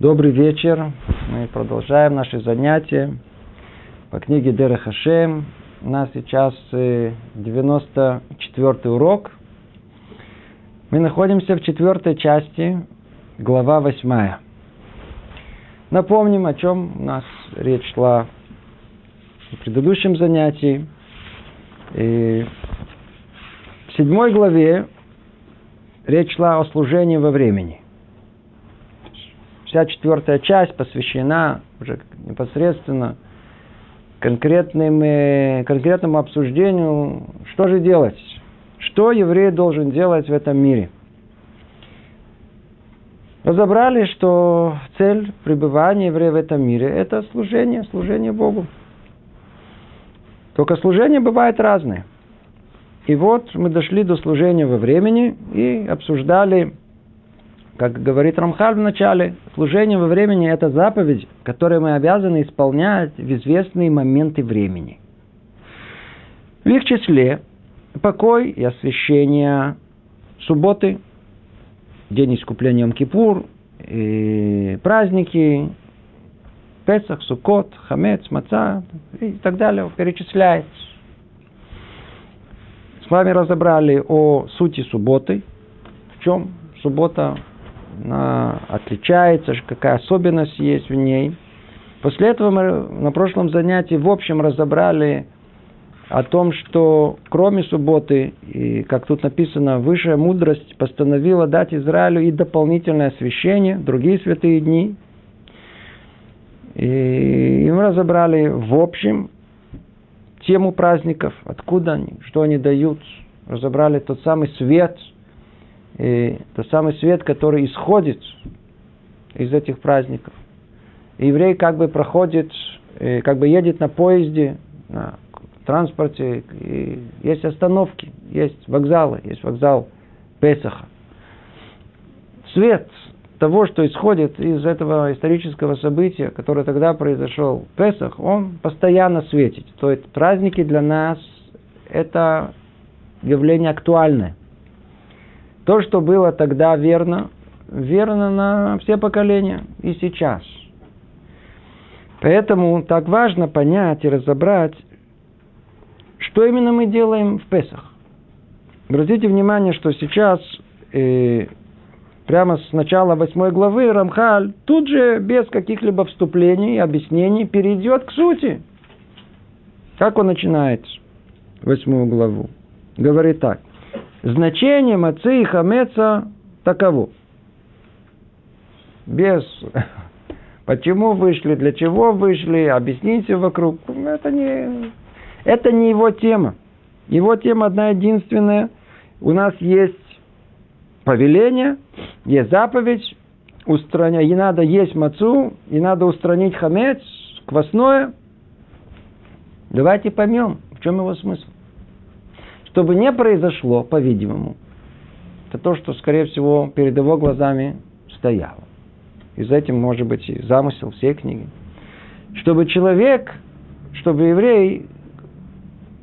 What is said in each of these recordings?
Добрый вечер. Мы продолжаем наши занятия по книге Дера Хашем. У нас сейчас 94 э, урок. Мы находимся в четвертой части, глава 8. Напомним, о чем у нас речь шла в предыдущем занятии. И в седьмой главе речь шла о служении во времени – Вся четвертая часть посвящена уже непосредственно конкретным, конкретному обсуждению, что же делать, что еврей должен делать в этом мире. Разобрали, что цель пребывания еврея в этом мире – это служение, служение Богу. Только служение бывает разное. И вот мы дошли до служения во времени и обсуждали как говорит Рамхаль в начале, служение во времени – это заповедь, которую мы обязаны исполнять в известные моменты времени. В их числе покой и освящение субботы, день искупления Йом-Кипур, и праздники, Песах, Суккот, Хамец, Маца и так далее перечисляется. С вами разобрали о сути субботы, в чем суббота она отличается, какая особенность есть в ней. После этого мы на прошлом занятии в общем разобрали о том, что кроме субботы, и как тут написано, высшая мудрость постановила дать Израилю и дополнительное освящение, другие святые дни. И мы разобрали в общем тему праздников, откуда они, что они дают. Разобрали тот самый свет – и тот самый свет, который исходит из этих праздников. И еврей как бы проходит, э, как бы едет на поезде, на транспорте, и есть остановки, есть вокзалы, есть вокзал Песаха. Свет того, что исходит из этого исторического события, которое тогда произошел, Песах, он постоянно светит. То есть праздники для нас – это явление актуальное. То, что было тогда верно, верно на все поколения и сейчас. Поэтому так важно понять и разобрать, что именно мы делаем в Песах. Обратите внимание, что сейчас э, прямо с начала восьмой главы Рамхаль тут же без каких-либо вступлений и объяснений перейдет к сути. Как он начинает восьмую главу? Говорит так. Значение мацы и хамеца таково. Без почему вышли, для чего вышли, объясните вокруг. Это не, это не его тема. Его тема одна единственная. У нас есть повеление, есть заповедь, устраня... и надо есть мацу, и надо устранить хамец, квасное. Давайте поймем, в чем его смысл чтобы не произошло, по-видимому, это то, что, скорее всего, перед его глазами стояло. И за этим может быть и замысел всей книги. Чтобы человек, чтобы еврей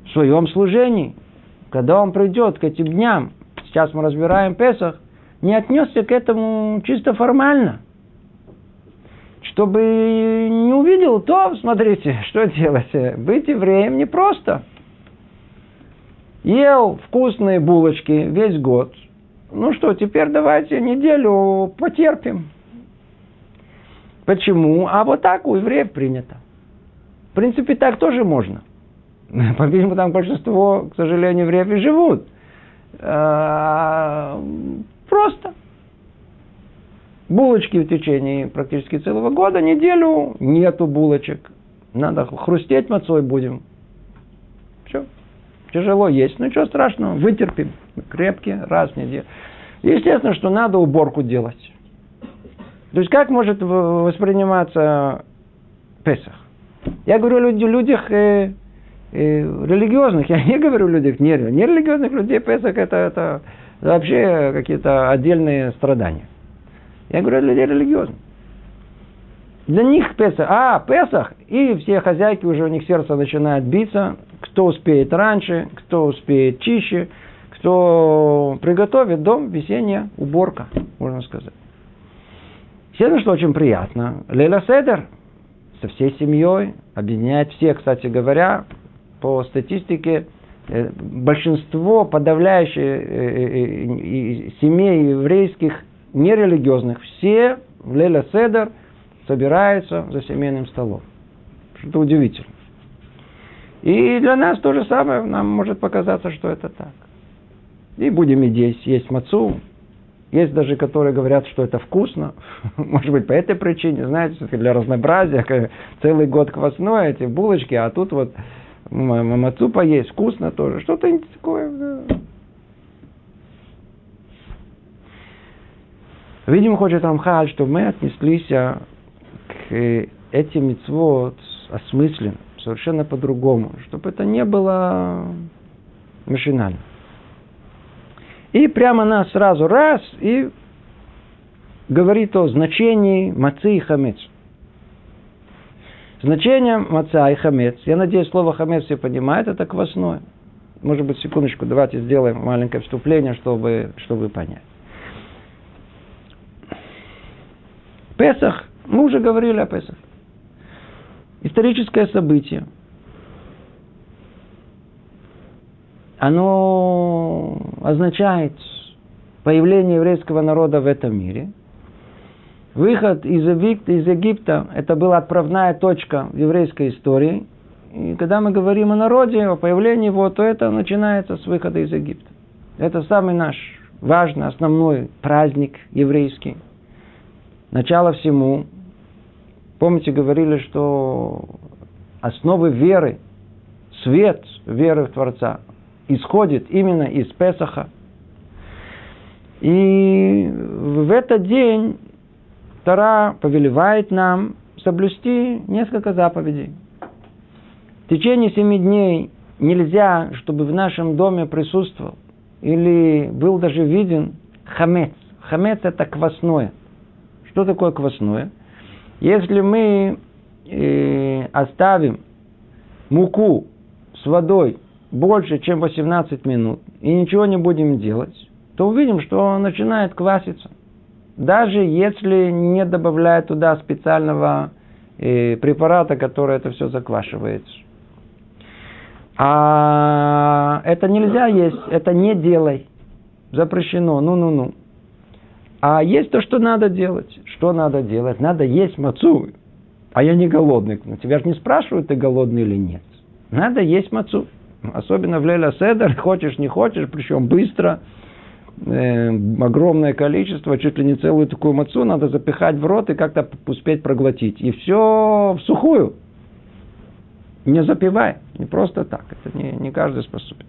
в своем служении, когда он придет к этим дням, сейчас мы разбираем Песах, не отнесся к этому чисто формально. Чтобы не увидел то, смотрите, что делать. Быть евреем непросто. просто ел вкусные булочки весь год. Ну что, теперь давайте неделю потерпим. Почему? А вот так у евреев принято. В принципе, так тоже можно. По-видимому, там большинство, к сожалению, евреев и живут. А, просто. Булочки в течение практически целого года, неделю нету булочек. Надо хрустеть мацой будем. Все тяжело есть. Ну, ничего страшного, вытерпим. Крепкие, раз в неделю. Естественно, что надо уборку делать. То есть, как может восприниматься Песах? Я говорю о людях э, э, религиозных, я не говорю о людях нерелигиозных людей. Песах это, это вообще какие-то отдельные страдания. Я говорю о людей религиозных. Для них Песах, а, Песах, и все хозяйки уже у них сердце начинает биться, кто успеет раньше, кто успеет чище, кто приготовит дом, весенняя уборка, можно сказать. Естественно, что очень приятно. Лейла Седер со всей семьей, объединяет всех, кстати говоря, по статистике, э, большинство, подавляющее э, семей еврейских, нерелигиозных, все в Лейла Седер собираются за семейным столом. Что-то удивительно. И для нас то же самое, нам может показаться, что это так. И будем и здесь есть мацу. Есть даже, которые говорят, что это вкусно. Может быть, по этой причине, знаете, для разнообразия, целый год квасное, эти булочки, а тут вот мацу поесть, вкусно тоже. Что-то такое. Видимо, хочет Рамхаль, чтобы мы отнеслись а, к этим мецвод осмысленно, совершенно по-другому, чтобы это не было машинально. И прямо нас сразу раз и говорит о значении мацы и хамец. Значение маца и хамец. Я надеюсь, слово хамец все понимают, это квасное. Может быть, секундочку, давайте сделаем маленькое вступление, чтобы, чтобы понять. Песах, мы уже говорили о Песах. Историческое событие. Оно означает появление еврейского народа в этом мире. Выход из Египта, из Египта – это была отправная точка в еврейской истории. И когда мы говорим о народе, о появлении его, то это начинается с выхода из Египта. Это самый наш важный, основной праздник еврейский – начало всему. Помните, говорили, что основы веры, свет веры в Творца исходит именно из Песаха. И в этот день Тара повелевает нам соблюсти несколько заповедей. В течение семи дней нельзя, чтобы в нашем доме присутствовал или был даже виден хамец. Хамец – это квасное – что такое квасное? Если мы э, оставим муку с водой больше, чем 18 минут, и ничего не будем делать, то увидим, что начинает кваситься. Даже если не добавляют туда специального э, препарата, который это все заквашивает. А это нельзя есть, это не делай. Запрещено, ну-ну-ну. А есть то, что надо делать. Что надо делать? Надо есть мацу. А я не голодный. Но тебя же не спрашивают, ты голодный или нет. Надо есть мацу. Особенно в Леля Седер, хочешь, не хочешь, причем быстро. Э, огромное количество, чуть ли не целую такую мацу надо запихать в рот и как-то успеть проглотить. И все в сухую. Не запивай. Не просто так. Это не, не каждый способен.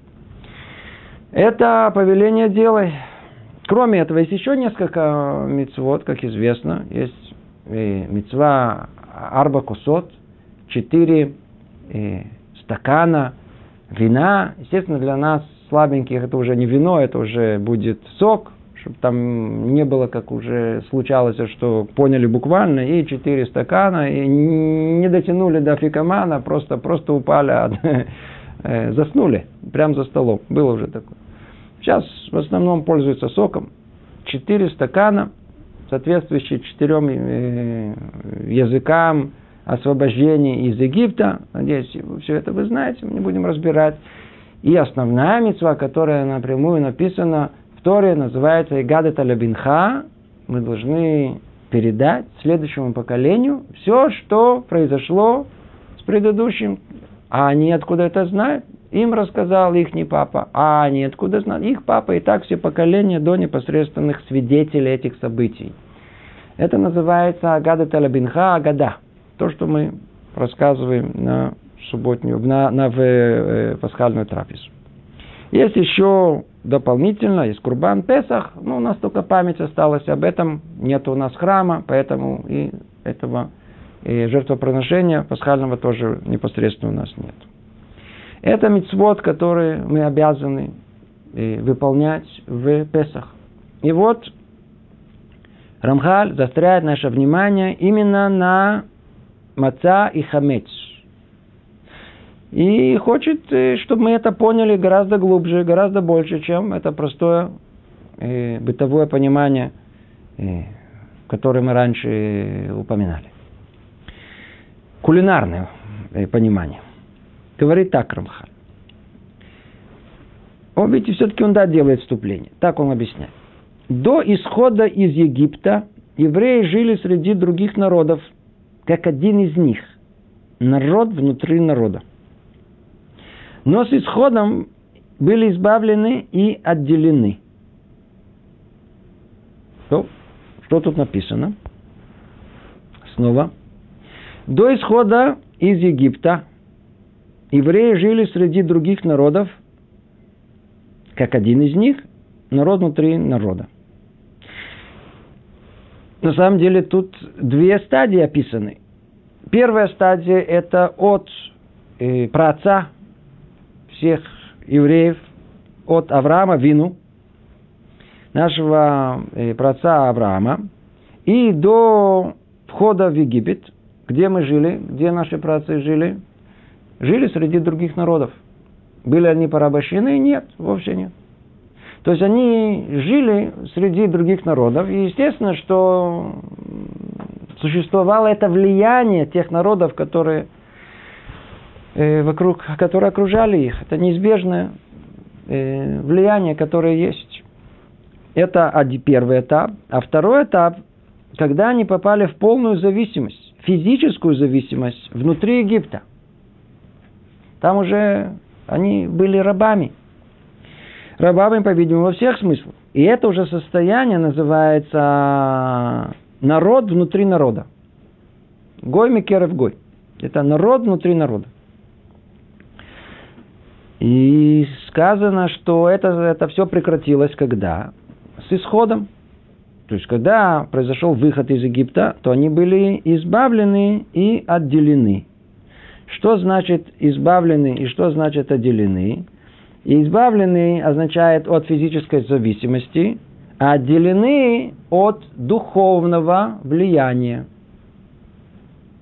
Это повеление делай. Кроме этого, есть еще несколько мецвод, как известно. Есть э, мецва арба кусот, четыре э, стакана вина. Естественно, для нас слабеньких это уже не вино, это уже будет сок, чтобы там не было, как уже случалось, что поняли буквально, и четыре стакана, и не дотянули до фикомана, просто, просто упали, э, заснули прямо за столом. Было уже такое. Сейчас в основном пользуются соком. Четыре стакана, соответствующие четырем э, языкам освобождения из Египта. Надеюсь, все это вы знаете, мы не будем разбирать. И основная мецва, которая напрямую написана в Торе, называется Игада Талябинха. Мы должны передать следующему поколению все, что произошло с предыдущим. А они откуда это знают? Им рассказал их не папа, а они откуда знали? Их папа и так все поколения до непосредственных свидетелей этих событий. Это называется Агада Талабинха Агада. То, что мы рассказываем на субботнюю, на, на в, э, пасхальную трапезу. Есть еще дополнительно, есть Курбан Песах, ну, у нас только память осталась об этом, нет у нас храма, поэтому и этого и жертвоприношения пасхального тоже непосредственно у нас нет. Это мицвод, который мы обязаны э, выполнять в Песах. И вот Рамхаль застряет наше внимание именно на маца и хамец. И хочет, э, чтобы мы это поняли гораздо глубже, гораздо больше, чем это простое э, бытовое понимание э, которые мы раньше упоминали. Кулинарное э, понимание. Говорит так Рамхаль. Он, видите, все-таки он, да, делает вступление. Так он объясняет. До исхода из Египта евреи жили среди других народов, как один из них. Народ внутри народа. Но с исходом были избавлены и отделены. То, что тут написано? Снова. До исхода из Египта евреи жили среди других народов, как один из них, народ внутри народа. На самом деле тут две стадии описаны. Первая стадия – это от э, праотца всех евреев, от Авраама Вину, нашего э, праотца Авраама, и до входа в Египет, где мы жили, где наши праотцы жили, жили среди других народов. Были они порабощены? Нет, вовсе нет. То есть они жили среди других народов. И естественно, что существовало это влияние тех народов, которые э, вокруг, которые окружали их. Это неизбежное э, влияние, которое есть. Это первый этап. А второй этап, когда они попали в полную зависимость, физическую зависимость внутри Египта. Там уже они были рабами – рабами, по-видимому, во всех смыслах. И это уже состояние называется народ внутри народа. Гой Микеров Гой. Это народ внутри народа. И сказано, что это, это все прекратилось когда? С исходом. То есть, когда произошел выход из Египта, то они были избавлены и отделены. Что значит избавлены и что значит отделены? И избавлены означает от физической зависимости, а отделены от духовного влияния.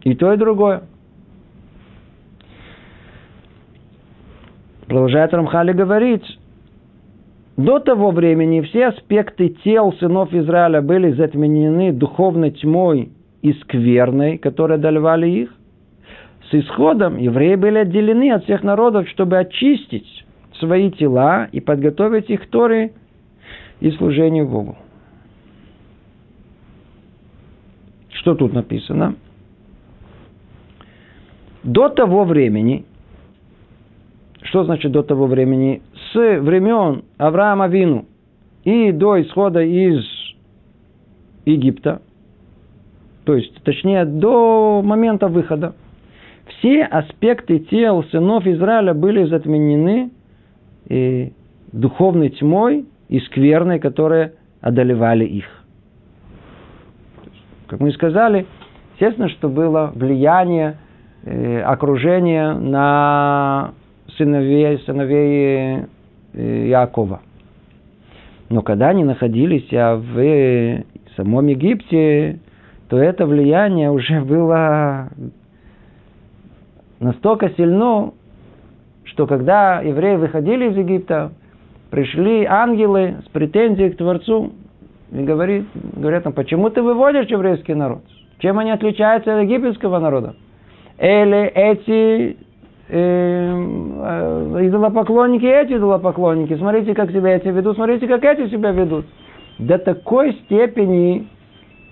И то, и другое. Продолжает Рамхали говорить, до того времени все аспекты тел сынов Израиля были затменены духовной тьмой и скверной, которая одолевали их. Исходом евреи были отделены от всех народов, чтобы очистить свои тела и подготовить их к Торе и служению Богу. Что тут написано? До того времени, что значит до того времени? С времен Авраама Вину и до исхода из Египта, то есть, точнее, до момента выхода, все аспекты тел сынов Израиля были затменены и духовной тьмой и скверной, которые одолевали их. Как мы сказали, естественно, что было влияние э, окружения на сыновей, сыновей э, Якова. Но когда они находились а в самом Египте, то это влияние уже было настолько сильно, что когда евреи выходили из Египта, пришли ангелы с претензией к Творцу и говорит, говорят, почему ты выводишь еврейский народ? Чем они отличаются от египетского народа? Или эти э, э, идолопоклонники, эти идолопоклонники, смотрите, как себя эти ведут, смотрите, как эти себя ведут. До такой степени,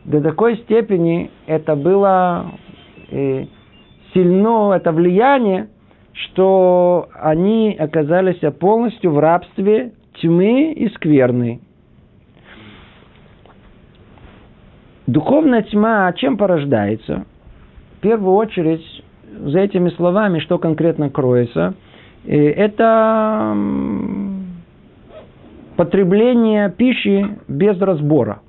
до такой степени это было э, сильно, это влияние, что они оказались полностью в рабстве тьмы и скверны. Духовная тьма чем порождается? В первую очередь, за этими словами, что конкретно кроется, э, это потребление пищи без разбора.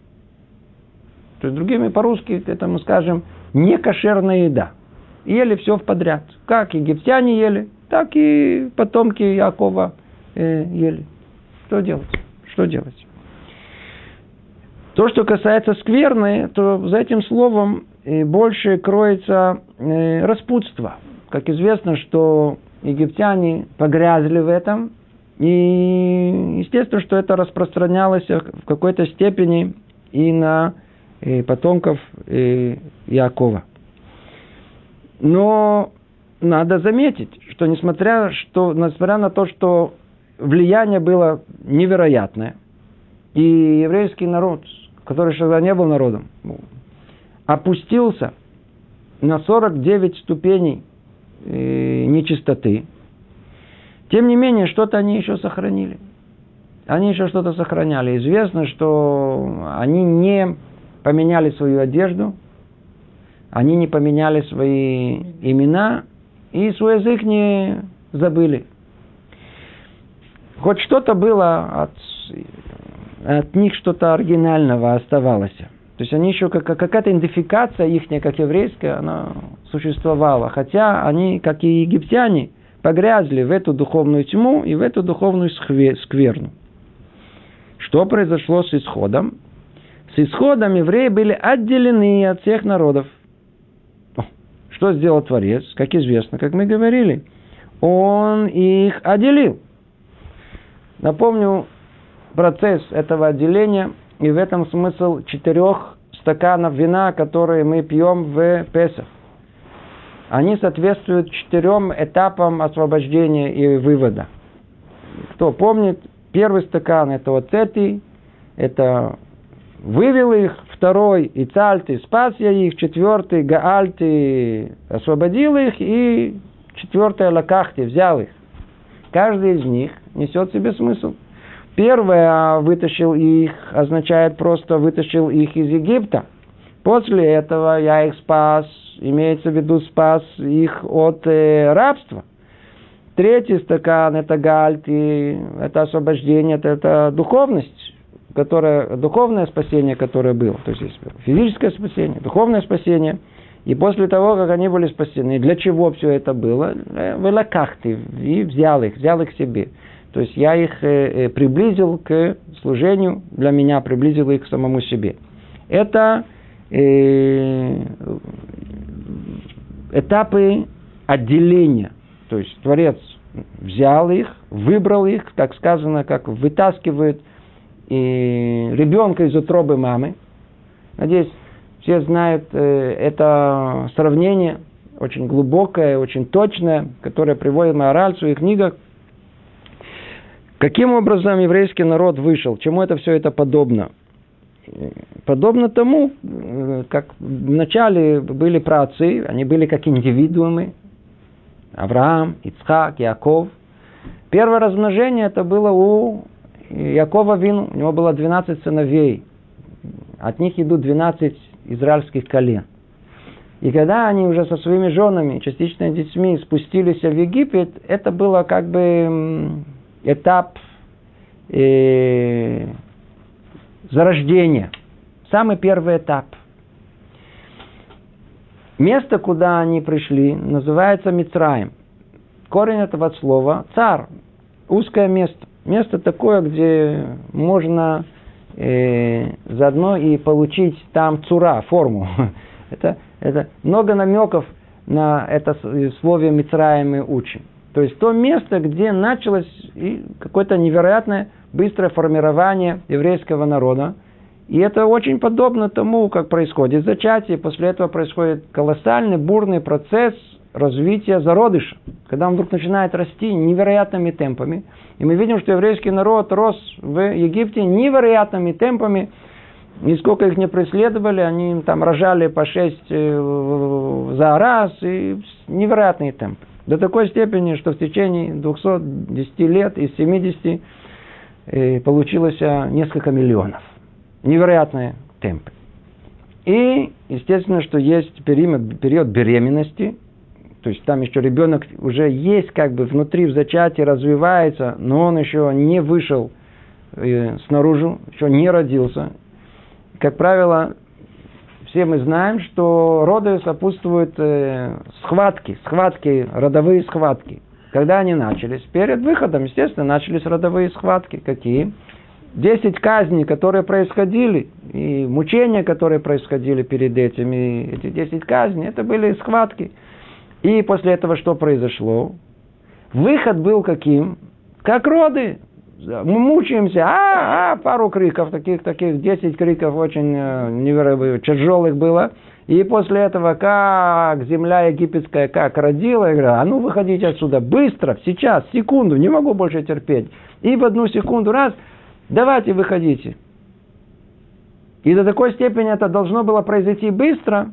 То есть, другими по-русски, это мы скажем, некошерная еда – ели все в подряд. Как египтяне ели, так и потомки Якова э, ели. Что делать? Что делать? То, что касается скверны, то за этим словом э, больше кроется э, распутство. Как известно, что египтяне погрязли в этом, и естественно, что это распространялось в какой-то степени и на потомков Якова. Но надо заметить, что несмотря, что, несмотря на то, что влияние было невероятное, и еврейский народ, который тогда не был народом, опустился на 49 ступеней э, нечистоты, тем не менее, что-то они еще сохранили. Они еще что-то сохраняли. Известно, что они не поменяли свою одежду, они не поменяли свои имена и свой язык не забыли. Хоть что-то было от, от них, что-то оригинального оставалось. То есть они еще как, какая-то идентификация их, как еврейская, она существовала. Хотя они, как и египтяне, погрязли в эту духовную тьму и в эту духовную скверну. Что произошло с исходом? С исходом евреи были отделены от всех народов. Что сделал Творец? Как известно, как мы говорили, он их отделил. Напомню процесс этого отделения – и в этом смысл четырех стаканов вина, которые мы пьем в Песах. Они соответствуют четырем этапам освобождения и вывода. Кто помнит, первый стакан это вот эти, это вывел их, второй и цальты, спас я их, четвертый гаальты, освободил их, и четвертый лакахти, взял их. Каждый из них несет в себе смысл. Первое вытащил их означает просто вытащил их из Египта. После этого я их спас, имеется в виду спас их от э, рабства. Третий стакан – это гальти, это освобождение, это, это духовность, которая, духовное спасение, которое было. То есть, есть физическое спасение, духовное спасение. И после того, как они были спасены, для чего все это было? Э, Велакахты, и взял их, взял их себе. То есть я их э, э, приблизил к служению, для меня приблизил их к самому себе. Это этапы отделения. То есть Творец взял их, выбрал их, так сказано, как вытаскивает и ребенка из утробы мамы. Надеюсь, все знают э, это сравнение, очень глубокое, очень точное, которое приводит Маораль в своих книгах. Каким образом еврейский народ вышел? Чему это все это подобно? Подобно тому, как вначале были праотцы, они были как индивидуумы, Авраам, Ицхак, Яков. Первое размножение это было у Якова Вину, у него было 12 сыновей. От них идут 12 израильских колен. И когда они уже со своими женами, частично детьми, спустились в Египет, это было как бы этап э, зарождения. Самый первый этап. Место, куда они пришли, называется Мицраем. Корень этого слова – цар. Узкое место. Место такое, где можно э, заодно и получить там цура, форму. это, это много намеков на это слове Мицраем мы учим. То есть то место, где началось какое-то невероятное быстрое формирование еврейского народа. И это очень подобно тому, как происходит зачатие. После этого происходит колоссальный бурный процесс развития зародыша, когда он вдруг начинает расти невероятными темпами. И мы видим, что еврейский народ рос в Египте невероятными темпами. Нисколько их не преследовали, они там рожали по шесть э, за раз, и невероятные темпы. До такой степени, что в течение 210 лет из 70 э, получилось а, несколько миллионов. Невероятные темпы. И, естественно, что есть период беременности, то есть там еще ребенок уже есть как бы внутри в зачатии, развивается, но он еще не вышел э, снаружи, еще не родился. Как правило, все мы знаем, что роды сопутствуют э, схватки, схватки, родовые схватки. Когда они начались? Перед выходом, естественно, начались родовые схватки. Какие? Десять казней, которые происходили, и мучения, которые происходили перед этими, эти десять казней, это были схватки. И после этого что произошло? Выход был каким? Как роды. Мы мучаемся, а, а, пару криков, таких, таких, 10 криков очень э, невероятно тяжелых было. И после этого, как земля египетская, как родила, я говорю, а ну выходите отсюда, быстро, сейчас, секунду, не могу больше терпеть. И в одну секунду, раз, давайте выходите. И до такой степени это должно было произойти быстро,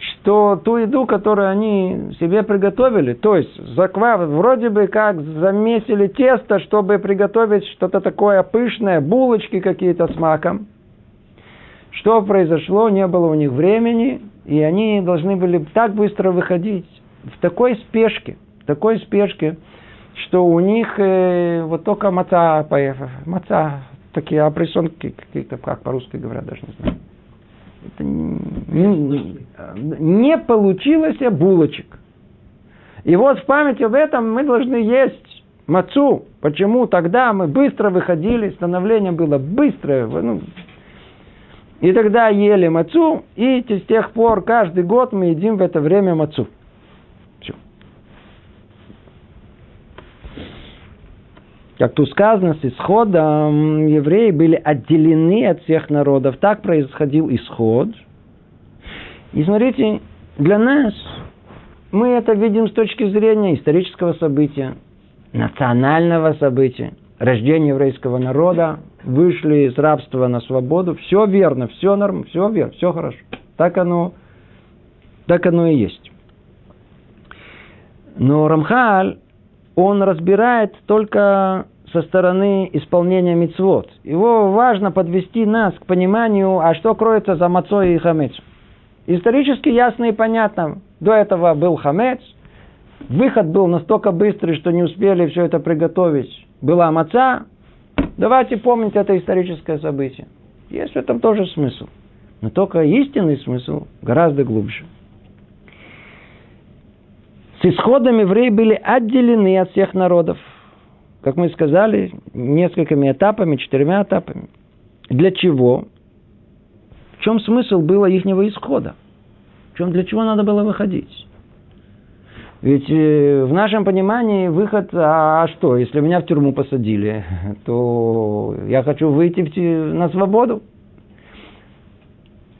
что ту еду, которую они себе приготовили, то есть заква, вроде бы как замесили тесто, чтобы приготовить что-то такое пышное, булочки какие-то с маком. Что произошло, не было у них времени, и они должны были так быстро выходить, в такой спешке, в такой спешке, что у них э, вот только маца, маца, такие опрессонки какие-то, как по-русски говорят, даже не знаю. Это не, не получилось булочек. И вот в память об этом мы должны есть мацу. Почему тогда мы быстро выходили, становление было быстрое. Ну, и тогда ели мацу, и с тех пор каждый год мы едим в это время мацу. Как тут сказано, с исходом евреи были отделены от всех народов. Так происходил исход. И смотрите, для нас мы это видим с точки зрения исторического события, национального события, рождения еврейского народа, вышли из рабства на свободу. Все верно, все норм, все верно, все хорошо. Так оно, так оно и есть. Но Рамхаль он разбирает только со стороны исполнения мицвод. Его важно подвести нас к пониманию, а что кроется за мацой и хамец. Исторически ясно и понятно. До этого был хамец. Выход был настолько быстрый, что не успели все это приготовить. Была маца. Давайте помнить это историческое событие. Есть в этом тоже смысл. Но только истинный смысл гораздо глубже. С исходом евреи были отделены от всех народов. Как мы сказали, несколькими этапами, четырьмя этапами. Для чего? В чем смысл было ихнего исхода? В чем, для чего надо было выходить? Ведь э, в нашем понимании выход, а, а что, если меня в тюрьму посадили, то я хочу выйти на свободу.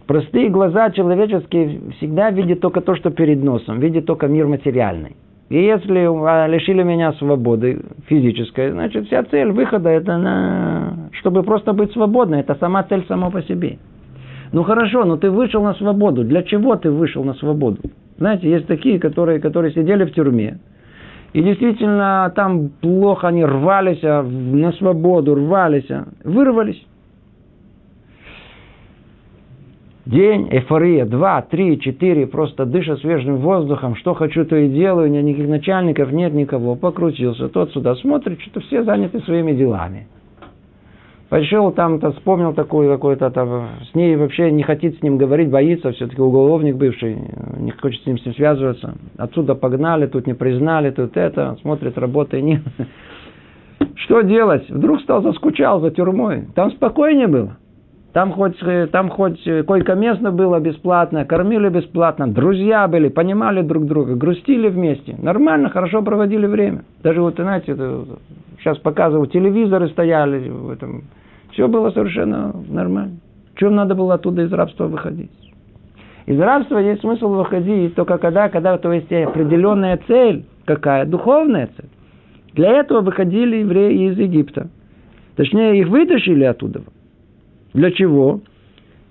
Простые глаза человеческие всегда видят только то, что перед носом, видят только мир материальный. И если а, лишили меня свободы физической, значит, вся цель выхода это на... чтобы просто быть свободной. Это сама цель сама по себе. Ну хорошо, но ты вышел на свободу. Для чего ты вышел на свободу? Знаете, есть такие, которые, которые сидели в тюрьме. И действительно там плохо они рвались а, на свободу, рвались, а, вырвались. День, эйфория, два, три, четыре, просто дыша свежим воздухом, что хочу, то и делаю, никаких начальников нет никого, покрутился, тот сюда смотрит, что все заняты своими делами. Пошел там-то, вспомнил такую какой-то там, с ней вообще не хотит с ним говорить, боится, все-таки уголовник бывший, не хочет с ним, с ним связываться. Отсюда погнали, тут не признали, тут это, смотрит, работы нет. Что делать? Вдруг стал заскучал за тюрьмой. Там спокойнее было. Там хоть, э, там хоть э, койко-место было бесплатно, кормили бесплатно, друзья были, понимали друг друга, грустили вместе. Нормально, хорошо проводили время. Даже вот, знаете, сейчас показываю, телевизоры стояли в этом. Все было совершенно нормально. Чем надо было оттуда из рабства выходить? Из рабства есть смысл выходить только когда, когда то есть определенная цель. Какая? Духовная цель. Для этого выходили евреи из Египта. Точнее, их вытащили оттуда. Для чего?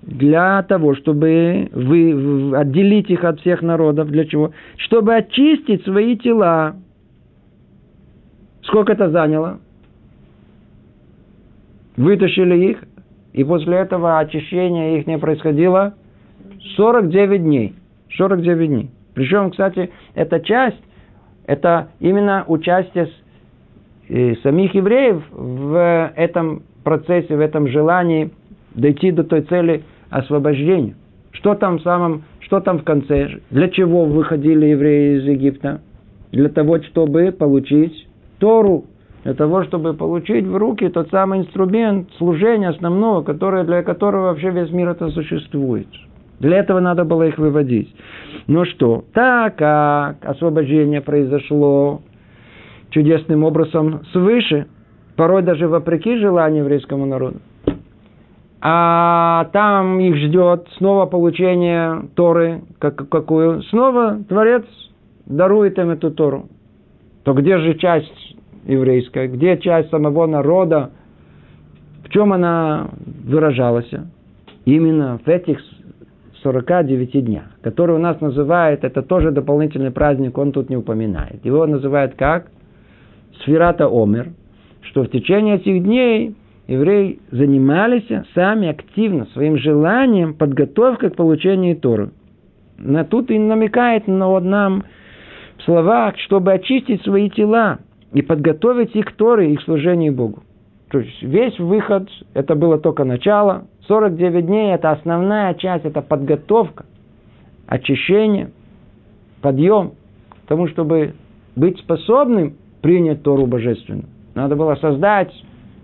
Для того, чтобы вы, отделить их от всех народов. Для чего? Чтобы очистить свои тела. Сколько это заняло? Вытащили их, и после этого очищение их не происходило 49 дней. 49 дней. Причем, кстати, эта часть, это именно участие э, самих евреев в этом процессе, в этом желании дойти до той цели освобождения. Что там в самом, что там в конце? Для чего выходили евреи из Египта? Для того, чтобы получить Тору, для того, чтобы получить в руки тот самый инструмент служения основного, который, для которого вообще весь мир это существует. Для этого надо было их выводить. Но что? Так как освобождение произошло чудесным образом свыше, порой даже вопреки желанию еврейскому народу. А там их ждет снова получение Торы, как, какую? Снова Творец дарует им эту Тору. То где же часть еврейская, где часть самого народа, в чем она выражалась? Именно в этих 49 днях, который у нас называют, это тоже дополнительный праздник, он тут не упоминает. Его называют как? Сферата Омер, что в течение этих дней евреи занимались сами активно своим желанием подготовка к получению Торы. На тут и намекает на вот нам в словах, чтобы очистить свои тела и подготовить их к Торе и служению Богу. То есть весь выход, это было только начало, 49 дней – это основная часть, это подготовка, очищение, подъем к тому, чтобы быть способным принять Тору Божественную. Надо было создать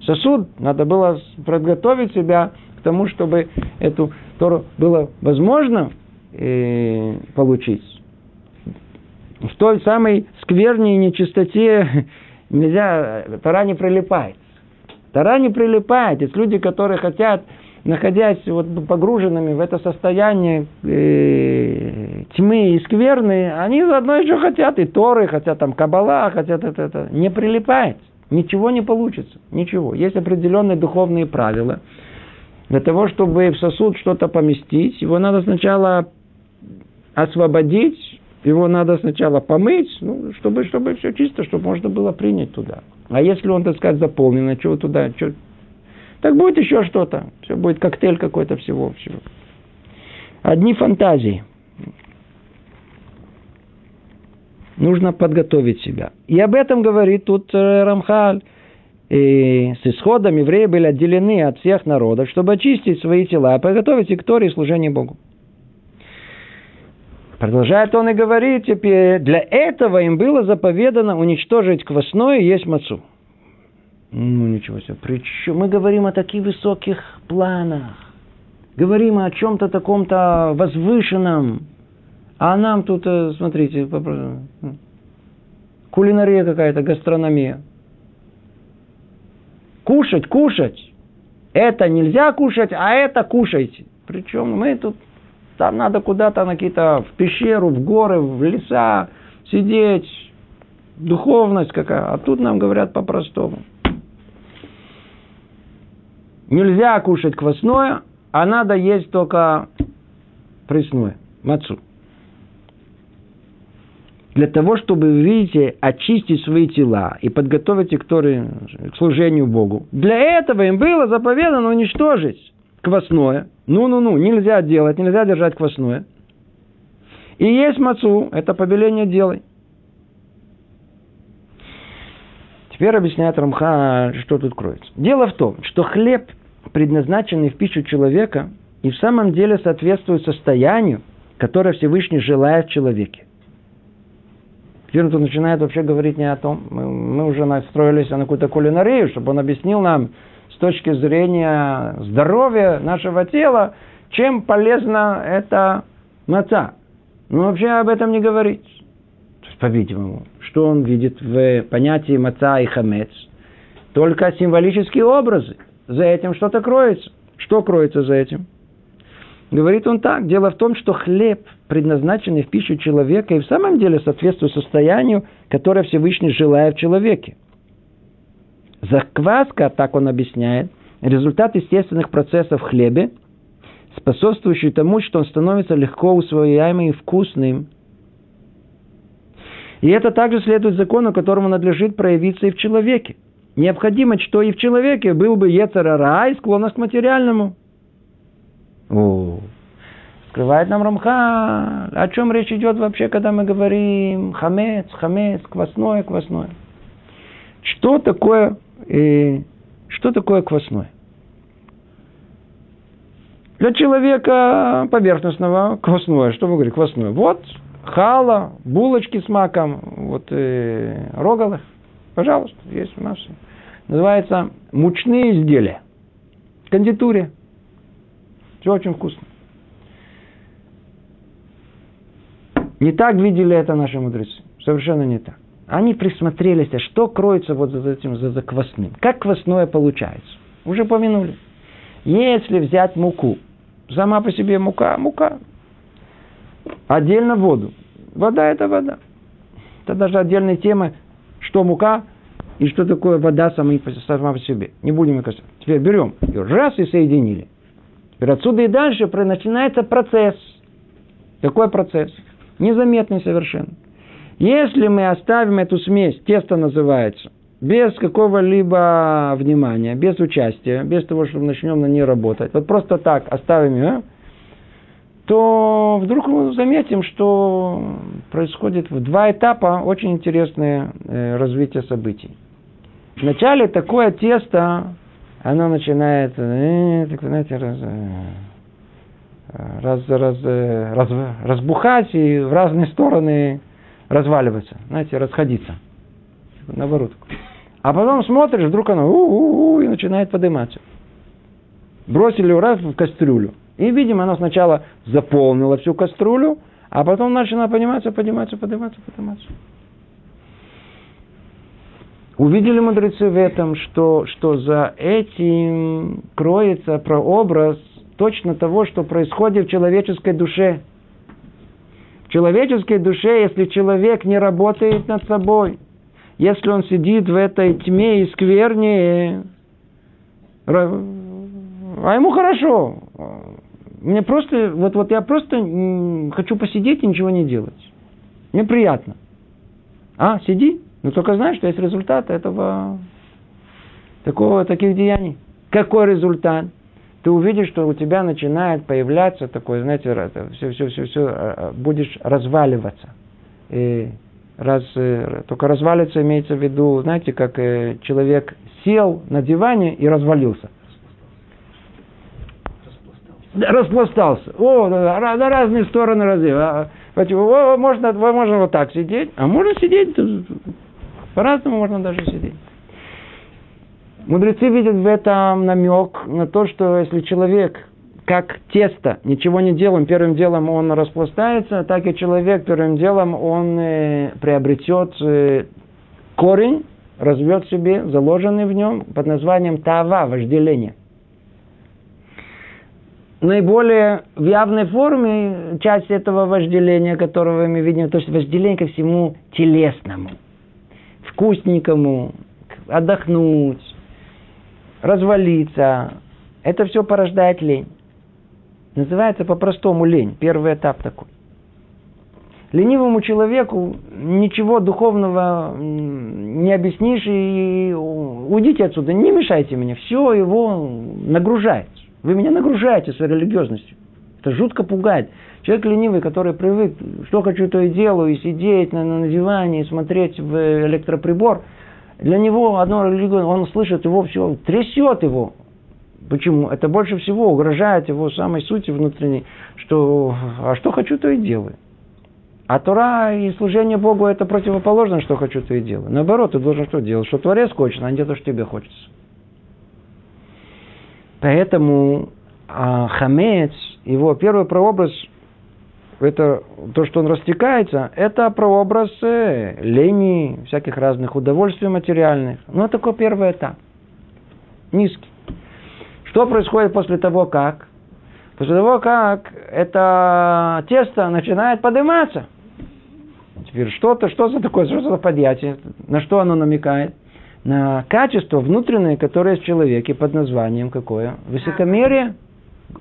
сосуд, надо было подготовить себя к тому, чтобы эту Тору было возможно э, получить. В той самой скверне и нечистоте нельзя, Тора не прилипает. Тора не прилипает. Есть люди, которые хотят, находясь вот погруженными в это состояние э, тьмы и скверны, они заодно еще хотят и Торы, хотят там Кабала, хотят это, это. Не прилипает. Ничего не получится. Ничего. Есть определенные духовные правила. Для того, чтобы в сосуд что-то поместить, его надо сначала освободить, его надо сначала помыть, ну, чтобы, чтобы все чисто, чтобы можно было принять туда. А если он, так сказать, заполнен, а чего туда, что... так будет еще что-то. Все будет коктейль какой-то всего. всего. Одни фантазии. Нужно подготовить себя. И об этом говорит тут э, Рамхаль. И с исходом евреи были отделены от всех народов, чтобы очистить свои тела и подготовить их к Торе и служению Богу. Продолжает он и говорит теперь, для этого им было заповедано уничтожить квасное и есть мацу. Ну, ничего себе. Причем мы говорим о таких высоких планах. Говорим о чем-то таком-то возвышенном. А нам тут, э, смотрите, кулинария какая-то, гастрономия. Кушать, кушать. Это нельзя кушать, а это кушайте. Причем мы тут там надо куда-то на какие-то в пещеру, в горы, в леса сидеть. Духовность какая. А тут нам говорят по-простому. Нельзя кушать квасное, а надо есть только пресное, мацу. Для того, чтобы, вы видите, очистить свои тела и подготовить их к служению Богу. Для этого им было заповедано уничтожить квасное. Ну-ну-ну, нельзя делать, нельзя держать квасное. И есть мацу, это побеление делай. Теперь объясняет Рамха, что тут кроется. Дело в том, что хлеб, предназначенный в пищу человека, и в самом деле соответствует состоянию, которое Всевышний желает в человеке. Он тут начинает вообще говорить не о том, мы, мы уже настроились на какую-то кулинарию, чтобы он объяснил нам, с точки зрения здоровья нашего тела, чем полезна эта маца. Ну, вообще об этом не говорить. По-видимому, что он видит в понятии маца и хамец? Только символические образы. За этим что-то кроется. Что кроется за этим? Говорит он так. Дело в том, что хлеб, предназначенный в пищу человека, и в самом деле соответствует состоянию, которое Всевышний желает в человеке. Закваска, так он объясняет, результат естественных процессов в хлебе, способствующий тому, что он становится легко усвояемым и вкусным. И это также следует закону, которому надлежит проявиться и в человеке. Необходимо, что и в человеке был бы Ецарара и склонность к материальному. О, скрывает нам Рамха. О чем речь идет вообще, когда мы говорим хамец, хамец, квасное, квасное. Что такое и что такое квасное? Для человека поверхностного квасное. Что вы говорите, квасное? Вот хала, булочки с маком, вот э, рогалых. Пожалуйста, есть у нас. Называется мучные изделия. Кондитуре. Все очень вкусно. Не так видели это наши мудрецы. Совершенно не так. они присмотрелись, а что кроется вот за этим, за, за квасным. Как квасное получается? Уже помянули. Если взять муку, сама по себе мука, мука. Отдельно воду. Вода – это вода. Это даже отдельная тема, что мука и что такое вода сама по себе. Не будем касаться. Теперь берем и раз и соединили. Теперь отсюда и дальше начинается процесс. Какой процесс? Незаметный совершенно. Если мы оставим эту смесь, тесто называется, без какого-либо внимания, без участия, без того, чтобы начнем на ней работать, вот просто так оставим ее, то вдруг мы заметим, что происходит в два этапа очень интересное э, развитие событий. Вначале такое тесто, оно начинает, э, так, знаете, раз, э, раз, раз, раз, разбухать и в разные стороны разваливаться, знаете, расходиться. Наоборот. А потом смотришь, вдруг оно у-у-у, и начинает подниматься. Бросили раз в кастрюлю. И, видимо, оно сначала заполнило всю кастрюлю, а потом начало подниматься, подниматься, подниматься, подниматься. Увидели мудрецы в этом, что, что за этим кроется прообраз точно того, что происходит в человеческой душе – в человеческой душе, если человек не работает над собой, если он сидит в этой тьме и скверне, а ему хорошо. Мне просто, вот, вот я просто хочу посидеть и ничего не делать. Мне приятно. А, сиди, но только знаешь, что есть результат этого, такого, таких деяний. Какой результат? ты увидишь, что у тебя начинает появляться такое, знаете, все, все, все, все, э, э, будешь разваливаться. И раз, э, только развалится имеется в виду, знаете, как человек сел на диване и развалился. Распластался. О, на разные стороны развил. А, о, можно, можно вот так сидеть, а можно сидеть, по-разному можно даже сидеть. Мудрецы видят в этом намек на то, что если человек как тесто, ничего не делаем, первым делом он распластается, так и человек первым делом он э, приобретет э, корень, развьет себе, заложенный в нем под названием тава, вожделение. Наиболее в явной форме часть этого вожделения, которого мы видим, то есть вожделение ко всему телесному, вкусненькому, отдохнуть, развалиться. Это все порождает лень. Называется по-простому лень. Первый этап такой. Ленивому человеку ничего духовного не объяснишь и уйдите отсюда, не мешайте мне. Все его нагружает. Вы меня нагружаете своей религиозностью. Это жутко пугает. Человек ленивый, который привык, что хочу, то и делаю, и сидеть на, на диване, и смотреть в электроприбор – для него одно религиозное, он слышит его все, трясет его. Почему? Это больше всего угрожает его самой сути внутренней, что а что хочу, то и делаю. А Тора и служение Богу это противоположно, что хочу, то и делаю. Наоборот, ты должен что делать? Что Творец хочет, а не то, что тебе хочется. Поэтому а, хамец, его первый прообраз это то, что он растекается, это прообраз лени, всяких разных удовольствий материальных. Ну, это такой первый этап. Низкий. Что происходит после того, как? После того, как это тесто начинает подниматься. Теперь что-то, что за такое, что за подъятие? На что оно намекает? На качество внутреннее, которое есть в человеке под названием какое? Высокомерие,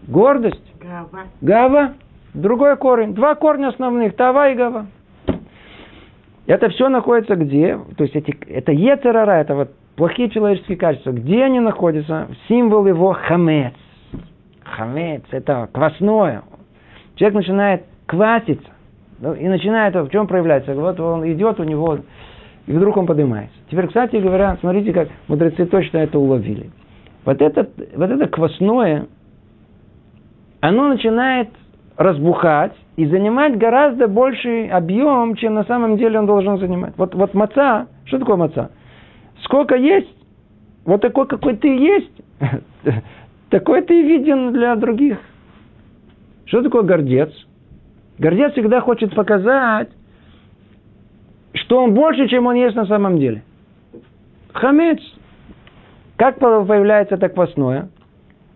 гордость, гава. гава Другой корень. Два корня основных. Тава и Гава. Это все находится где? То есть эти, это Ецерара, это вот плохие человеческие качества. Где они находятся? Символ его хамец. Хамец – это квасное. Человек начинает кваситься. Ну, и начинает, в чем проявляется? Вот он идет, у него, и вдруг он поднимается. Теперь, кстати говоря, смотрите, как мудрецы точно это уловили. Вот это, вот это квасное, оно начинает разбухать и занимать гораздо больший объем, чем на самом деле он должен занимать. Вот, вот маца, что такое маца? Сколько есть, вот такой, какой ты есть, такой ты виден для других. Что такое гордец? Гордец всегда хочет показать, что он больше, чем он есть на самом деле. Хамец. Как появляется это квасное?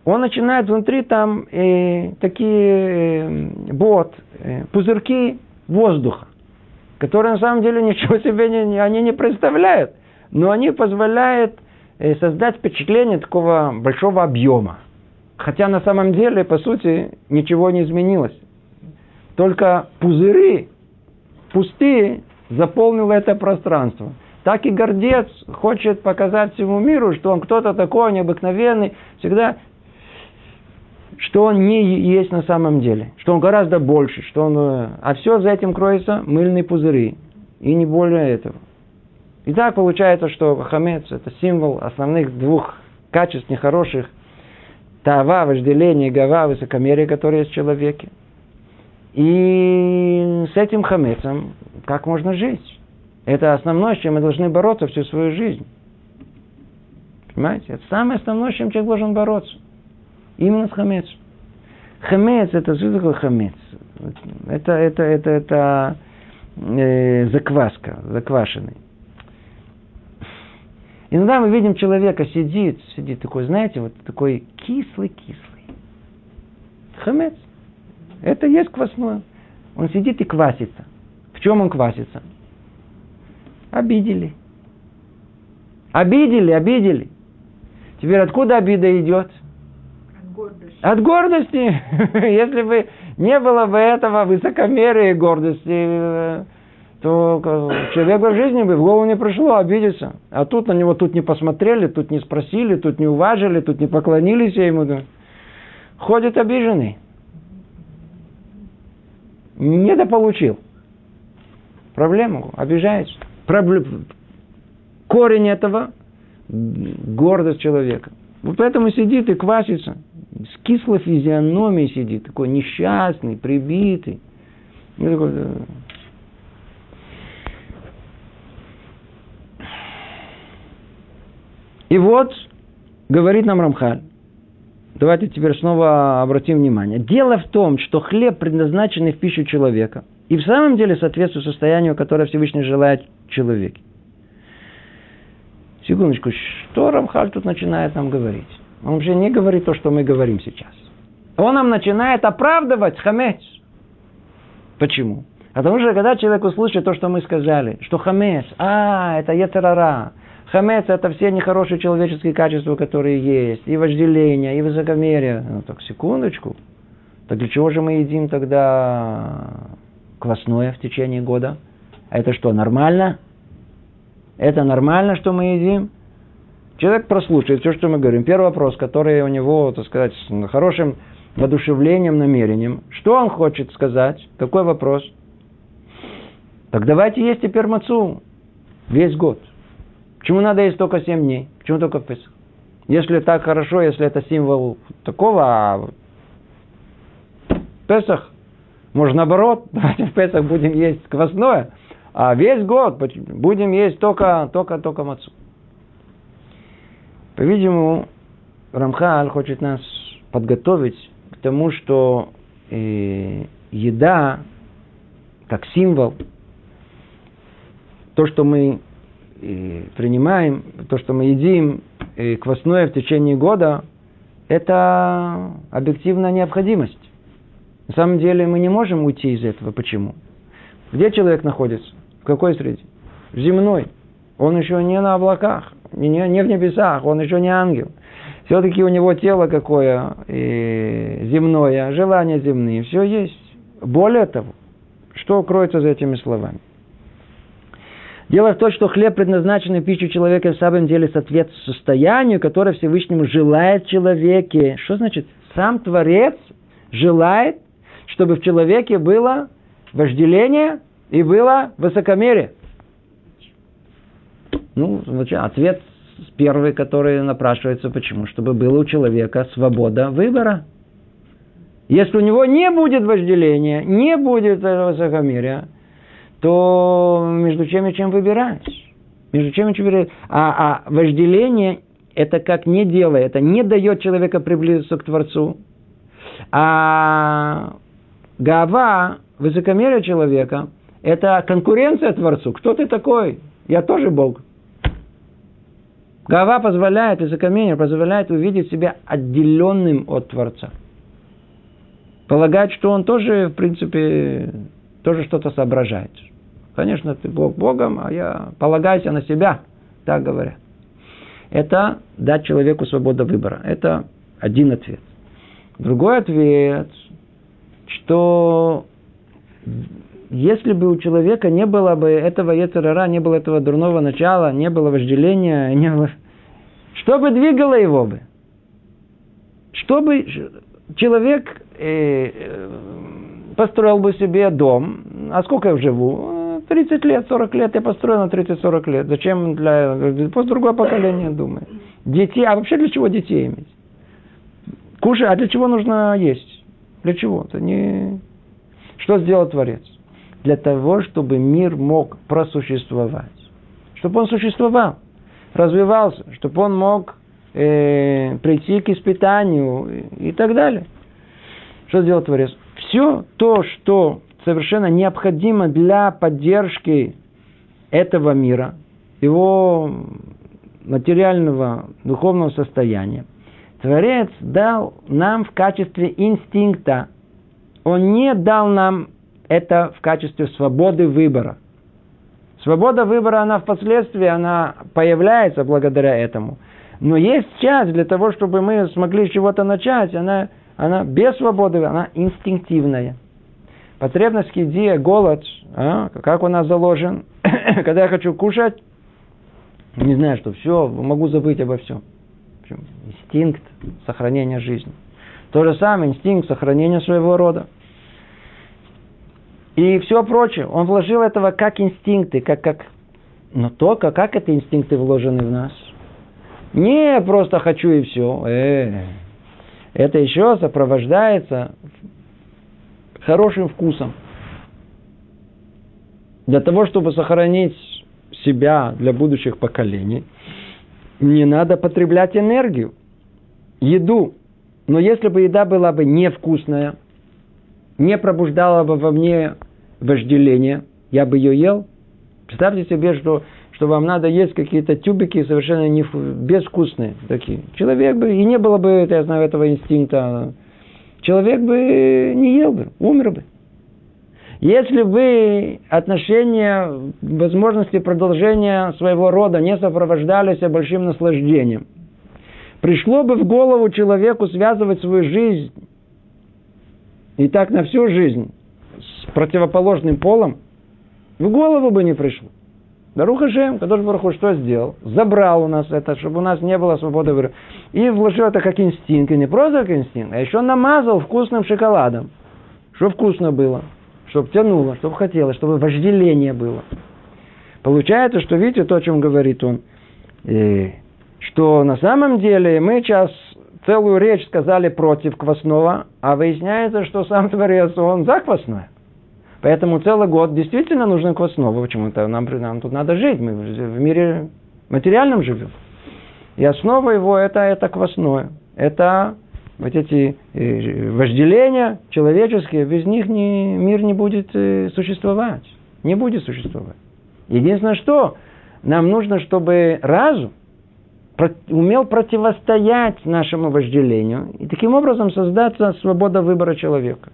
Он начинает внутри там э, такие э, бот, э, пузырьки воздуха, которые на самом деле ничего себе не, они не представляют. Но они позволяют э, создать впечатление такого большого объема. Хотя на самом деле, по сути, ничего не изменилось. Только пузыри пустые заполнило это пространство. Так и гордец хочет показать всему миру, что он кто-то такой необыкновенный, всегда, что он не есть на самом деле, что он гораздо больше, что он, э, а все за этим кроется мыльные пузыри, и не более этого. И так получается, что хамец – это символ основных двух качеств нехороших, тава, вожделение, гава, высокомерие, которые есть в человеке. И с этим хамецом как можно жить? Это основное, с чем мы должны бороться всю свою жизнь. Понимаете? Это самое основное, с чем человек должен бороться. Именно с хамецом. Хамец это что такое хамец? Это, это, это, это э, закваска, заквашенный. Иногда мы видим человека, сидит, сидит такой, знаете, вот такой кислый-кислый. Хамец. Это есть квасное. Он сидит и квасится. В чем он квасится? Обидели. Обидели, обидели. Теперь откуда обида идет? От гордости. Если бы не было бы этого высокомерия и гордости, э, то человек в жизни бы в голову не пришло обидеться. А тут на него тут не посмотрели, тут не спросили, тут не уважили, тут не поклонились ему. Ходит обиженный. Недополучил. Проблему, обижается. Проблем... Корень этого – гордость человека. Вот поэтому сидит и квасится. С кислой физиономией сидит, такой несчастный, прибитый. И вот, говорит нам Рамхаль, давайте теперь снова обратим внимание. Дело в том, что хлеб, предназначенный в пищу человека, и в самом деле соответствует состоянию, которое Всевышний желает человеке. Секундочку, что Рамхаль тут начинает нам говорить? Он вообще не говорит то, что мы говорим сейчас. Он нам начинает оправдывать хамец. Почему? Потому что когда человек услышит то, что мы сказали, что хамец, а, это яцерара, Хамец – это все нехорошие человеческие качества, которые есть. И вожделение, и высокомерие. Ну так, секундочку. Так для чего же мы едим тогда квасное в течение года? А это что, нормально? Это нормально, что мы едим? Человек прослушает все, что мы говорим. Первый вопрос, который у него, так сказать, с хорошим воодушевлением, намерением. Что он хочет сказать? Какой вопрос? Так давайте есть теперь мацу весь год. Почему надо есть только 7 дней? Почему только в Песах? Если так хорошо, если это символ такого, а Песах, может наоборот, давайте в Песах будем есть квасное, а весь год будем есть только, только, только мацу. По-видимому, Рамхаль хочет нас подготовить к тому, что э, еда, как символ, то, что мы и принимаем, то, что мы едим и квасное в течение года, это объективная необходимость. На самом деле мы не можем уйти из этого. Почему? Где человек находится? В какой среде? В земной. Он еще не на облаках, не, не в небесах, он еще не ангел. Все-таки у него тело какое и земное, желания земные, все есть. Более того, что кроется за этими словами? Дело в том, что хлеб, предназначенный пищу человека, в самом деле соответствует состоянию, которое Всевышнему желает человеке. Что значит? Сам Творец желает, чтобы в человеке было вожделение и было высокомерие. Ну, ответ первый, который напрашивается, почему? Чтобы было у человека свобода выбора. Если у него не будет вожделения, не будет высокомерия, то между чем и чем выбирать? Между чем и чем выбирать? А, а вожделение это как не делает, это не дает человека приблизиться к Творцу. А гава, высокомерие человека, это конкуренция Творцу. Кто ты такой? Я тоже Бог. Гава позволяет, высокомерие позволяет увидеть себя отделенным от Творца. Полагать, что он тоже, в принципе, тоже что-то соображает. Конечно, ты Бог Богом, а я полагайся на себя, так говорят. Это дать человеку свободу выбора. Это один ответ. Другой ответ, что если бы у человека не было бы этого Ецерара, не было этого дурного начала, не было вожделения, не было... Что бы двигало его бы? Что бы человек э, э, построил бы себе дом, а сколько я живу? 30 лет, 40 лет я построил на 30-40 лет. Зачем для... Пусть другое поколение думает. Детей, а вообще для чего детей иметь? Кушай, а для чего нужно есть? Для чего? Это не... Что сделал Творец? Для того, чтобы мир мог просуществовать. Чтобы он существовал, развивался, чтобы он мог э, прийти к испытанию и так далее. Что сделал Творец? Все то, что совершенно необходимо для поддержки этого мира, его материального, духовного состояния, Творец дал нам в качестве инстинкта. Он не дал нам это в качестве свободы выбора. Свобода выбора, она впоследствии, она появляется благодаря этому. Но есть часть для того, чтобы мы смогли с чего-то начать, она, она без свободы, она инстинктивная. Потребность идея, голод, а, как у нас заложен, когда я хочу кушать, не знаю, что все, могу забыть обо всем инстинкт сохранения жизни. То же самое инстинкт сохранения своего рода. И все прочее. Он вложил этого как инстинкты, как, как... Но только как это инстинкты вложены в нас? Не просто хочу и все. Э, это еще сопровождается хорошим вкусом. Для того, чтобы сохранить себя для будущих поколений – не надо потреблять энергию, еду. Но если бы еда была бы невкусная, не пробуждала бы во мне вожделение, я бы ее ел. Представьте себе, что, что вам надо есть какие-то тюбики совершенно не, безвкусные такие. Человек бы, и не было бы, я знаю, этого инстинкта, человек бы не ел бы, умер бы. Если вы отношения, возможности продолжения своего рода не сопровождались большим наслаждением, пришло бы в голову человеку связывать свою жизнь и так на всю жизнь с противоположным полом, в голову бы не пришло. Даруха Шем, Кадош Бараху что сделал? Забрал у нас это, чтобы у нас не было свободы выбора. И вложил это как инстинкт. И не просто как инстинкт, а еще намазал вкусным шоколадом. Что вкусно было чтобы тянуло, чтобы хотелось, чтобы вожделение было. Получается, что видите то, о чем говорит он, и, что на самом деле мы сейчас целую речь сказали против квасного, а выясняется, что сам Творец, он за квасное. Поэтому целый год действительно нужно квасного. Почему-то нам, нам тут надо жить, мы в мире материальном живем. И основа его это, это квасное. Это вот эти э, вожделения человеческие, без них не, мир не будет э, существовать. Не будет существовать. Единственное, что нам нужно, чтобы разум умел противостоять нашему вожделению и таким образом создаться свобода выбора человека.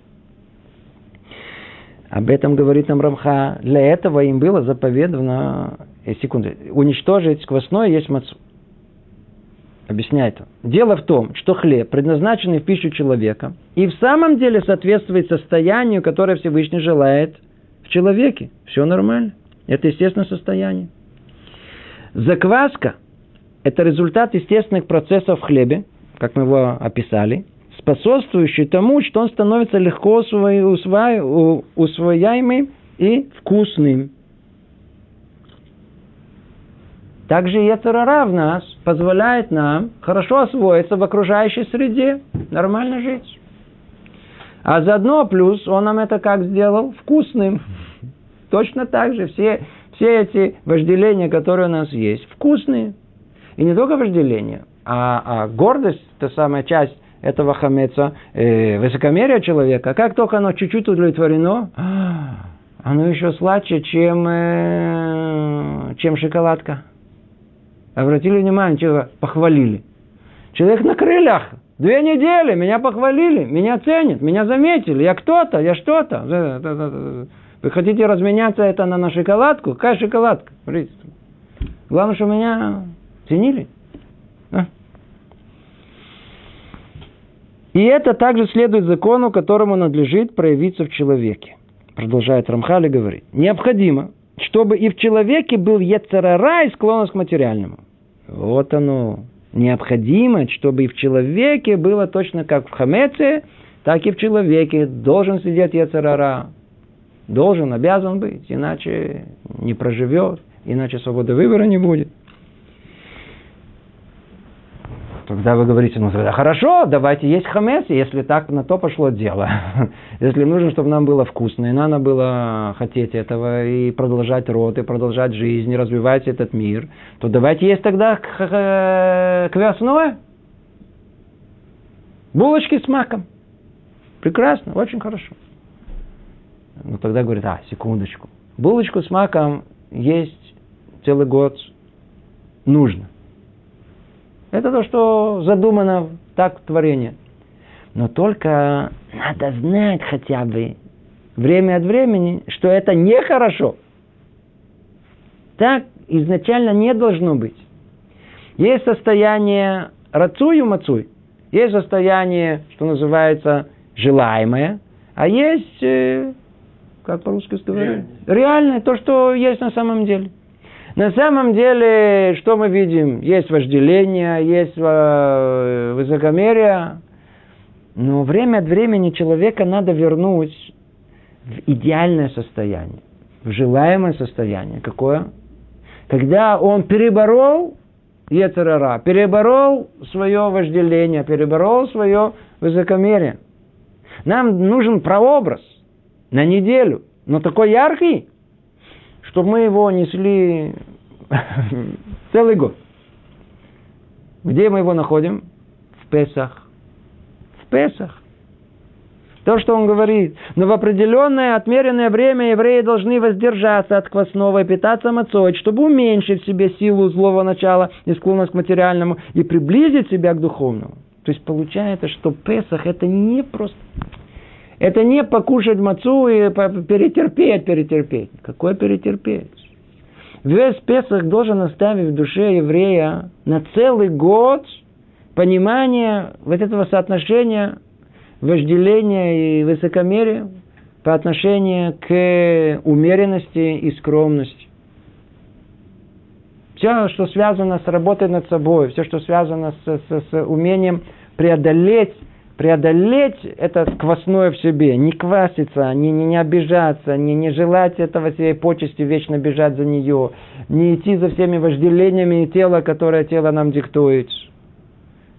Об этом говорит нам Рамха. Для этого им было заповедано, э, секунду, уничтожить сквозное есть мацу. Объясняет он. Дело в том, что хлеб, предназначенный в пищу человека, и в самом деле соответствует состоянию, которое Всевышний желает в человеке. Все нормально. Это естественное состояние. Закваска – это результат естественных процессов в хлебе, как мы его описали, способствующий тому, что он становится легко усвояемым и вкусным. Также Ецерара в нас позволяет нам хорошо освоиться в окружающей среде, нормально жить. А заодно плюс он нам это как сделал? Вкусным. Точно так же все, все эти вожделения, которые у нас есть, вкусные. И не только вожделение, а, а гордость, та самая часть этого хамеца, э, высокомерие человека, как только оно чуть-чуть удовлетворено, оно еще сладче, чем, э, чем шоколадка. Обратили внимание, человека похвалили. Человек на крыльях. Две недели меня похвалили, меня ценят, меня заметили. Я кто-то, я что-то. Вы хотите разменяться это на, на шоколадку? Какая шоколадка? Главное, что меня ценили. А? И это также следует закону, которому надлежит проявиться в человеке. Продолжает Рамхали говорить. Необходимо, чтобы и в человеке был ецарара и склонность к материальному. Вот оно. Необходимо, чтобы и в человеке было точно как в хамеце, так и в человеке должен сидеть ецарара. Должен, обязан быть, иначе не проживет, иначе свободы выбора не будет. Тогда вы говорите, ну тогда хорошо, давайте есть хамец, если так на то пошло дело. Если нужно, чтобы нам было вкусно, и надо было хотеть этого, и продолжать род, и продолжать жизнь, и развивать этот мир, то давайте есть тогда квясное. Булочки с маком. Прекрасно, очень хорошо. Ну тогда говорит, а, секундочку. Булочку с маком есть целый год нужно. Это то, что задумано так в творении. Но только надо знать хотя бы время от времени, что это нехорошо. Так изначально не должно быть. Есть состояние рацую мацуй, есть состояние, что называется, желаемое, а есть, э, как по-русски сказать, реальное. реальное, то, что есть на самом деле. На самом деле, что мы видим? Есть вожделение, есть э, высокомерие, но время от времени человека надо вернуть в идеальное состояние, в желаемое состояние. Какое? Когда он переборол Ецерара, переборол свое вожделение, переборол свое высокомерие. Нам нужен прообраз на неделю, но такой яркий, чтобы мы его несли целый год. Где мы его находим? В Песах. В Песах. То, что он говорит. Но в определенное отмеренное время евреи должны воздержаться от квасного и питаться мацой, чтобы уменьшить в себе силу злого начала и склонность к материальному и приблизить себя к духовному. То есть получается, что Песах это не просто это не покушать мацу и перетерпеть, перетерпеть. Какое перетерпеть? Весь Песах должен оставить в душе еврея на целый год понимание вот этого соотношения вожделения и высокомерия по отношению к умеренности и скромности. Все, что связано с работой над собой, все, что связано с, с, с умением преодолеть преодолеть это сквозное в себе, не кваситься, не, не, не обижаться, не, не желать этого своей почести вечно бежать за нее, не идти за всеми вожделениями тела, которое тело нам диктует.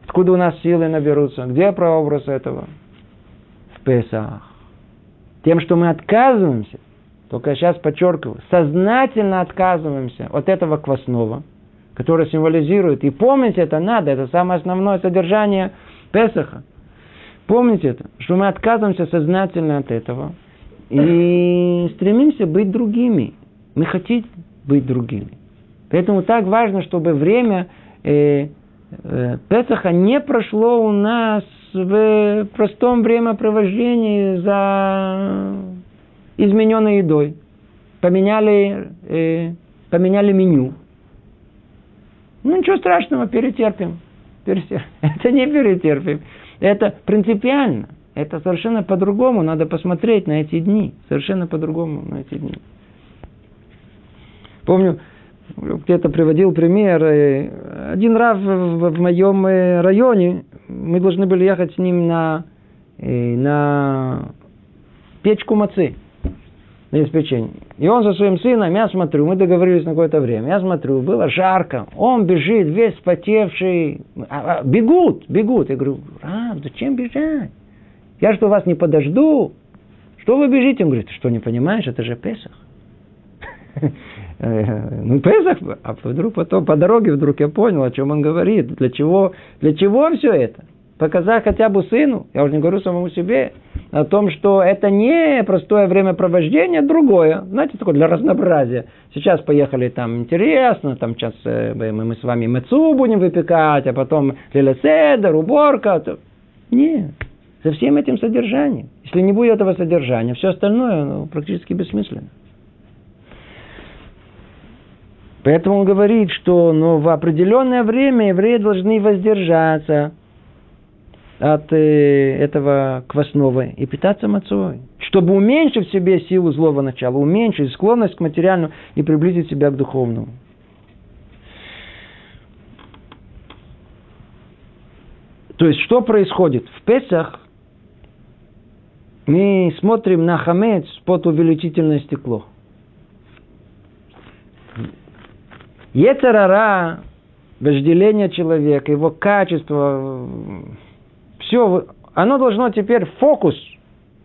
Откуда у нас силы наберутся? Где прообраз этого? В Песах. Тем, что мы отказываемся, только я сейчас подчеркиваю, сознательно отказываемся от этого квасного, которое символизирует, и помнить это надо, это самое основное содержание Песаха – Помните это, что мы отказываемся сознательно от этого и стремимся быть другими. Мы хотим быть другими. Поэтому так важно, чтобы время э, э, Песаха не прошло у нас в простом времяпровождении за измененной едой. Поменяли, э, поменяли меню. Ну ничего страшного, перетерпим. перетерпим. Это не перетерпим. Это принципиально. Это совершенно по-другому. Надо посмотреть на эти дни. Совершенно по-другому на эти дни. Помню, где-то приводил пример. Один раз в моем э, районе мы должны были ехать с ним на, э, на печку мацы на обеспечение. И он со своим сыном, я смотрю, мы договорились на какое-то время, я смотрю, было жарко, он бежит, весь потевший, а, а, бегут, бегут. Я говорю, Рав, зачем бежать? Я что, вас не подожду? Что вы бежите? Он говорит, что, не понимаешь, это же Песах. Ну, Песах, а вдруг потом по дороге вдруг я понял, о чем он говорит. Для чего, для чего все это? Показать хотя бы сыну, я уже не говорю самому себе, о том, что это не простое времяпровождение, другое. Знаете, такое для разнообразия. Сейчас поехали там интересно, там сейчас э, мы, мы с вами мецу будем выпекать, а потом лилеседер, уборка. Нет. За всем этим содержанием. Если не будет этого содержания, все остальное ну, практически бессмысленно. Поэтому он говорит, что ну, в определенное время евреи должны воздержаться от э, этого квасного и питаться мацой, чтобы уменьшить в себе силу злого начала, уменьшить склонность к материальному и приблизить себя к духовному. То есть, что происходит? В Песах мы смотрим на хамец под увеличительное стекло. Ецарара, вожделение человека, его качество, все, оно должно теперь фокус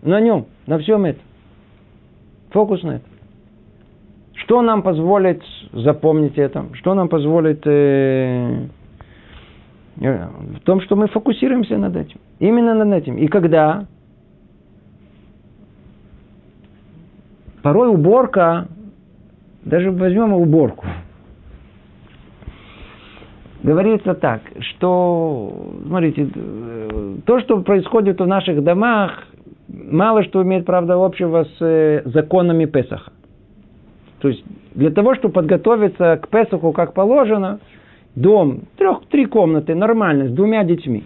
на нем, на всем этом. Фокус на этом. Что нам позволит запомнить это? Что нам позволит э, в том, что мы фокусируемся над этим. Именно над этим. И когда порой уборка, даже возьмем уборку, говорится так, что, смотрите, то, что происходит в наших домах, мало что имеет, правда, общего с э, законами Песаха. То есть, для того, чтобы подготовиться к Песаху как положено, дом, трех, три комнаты, нормально, с двумя детьми,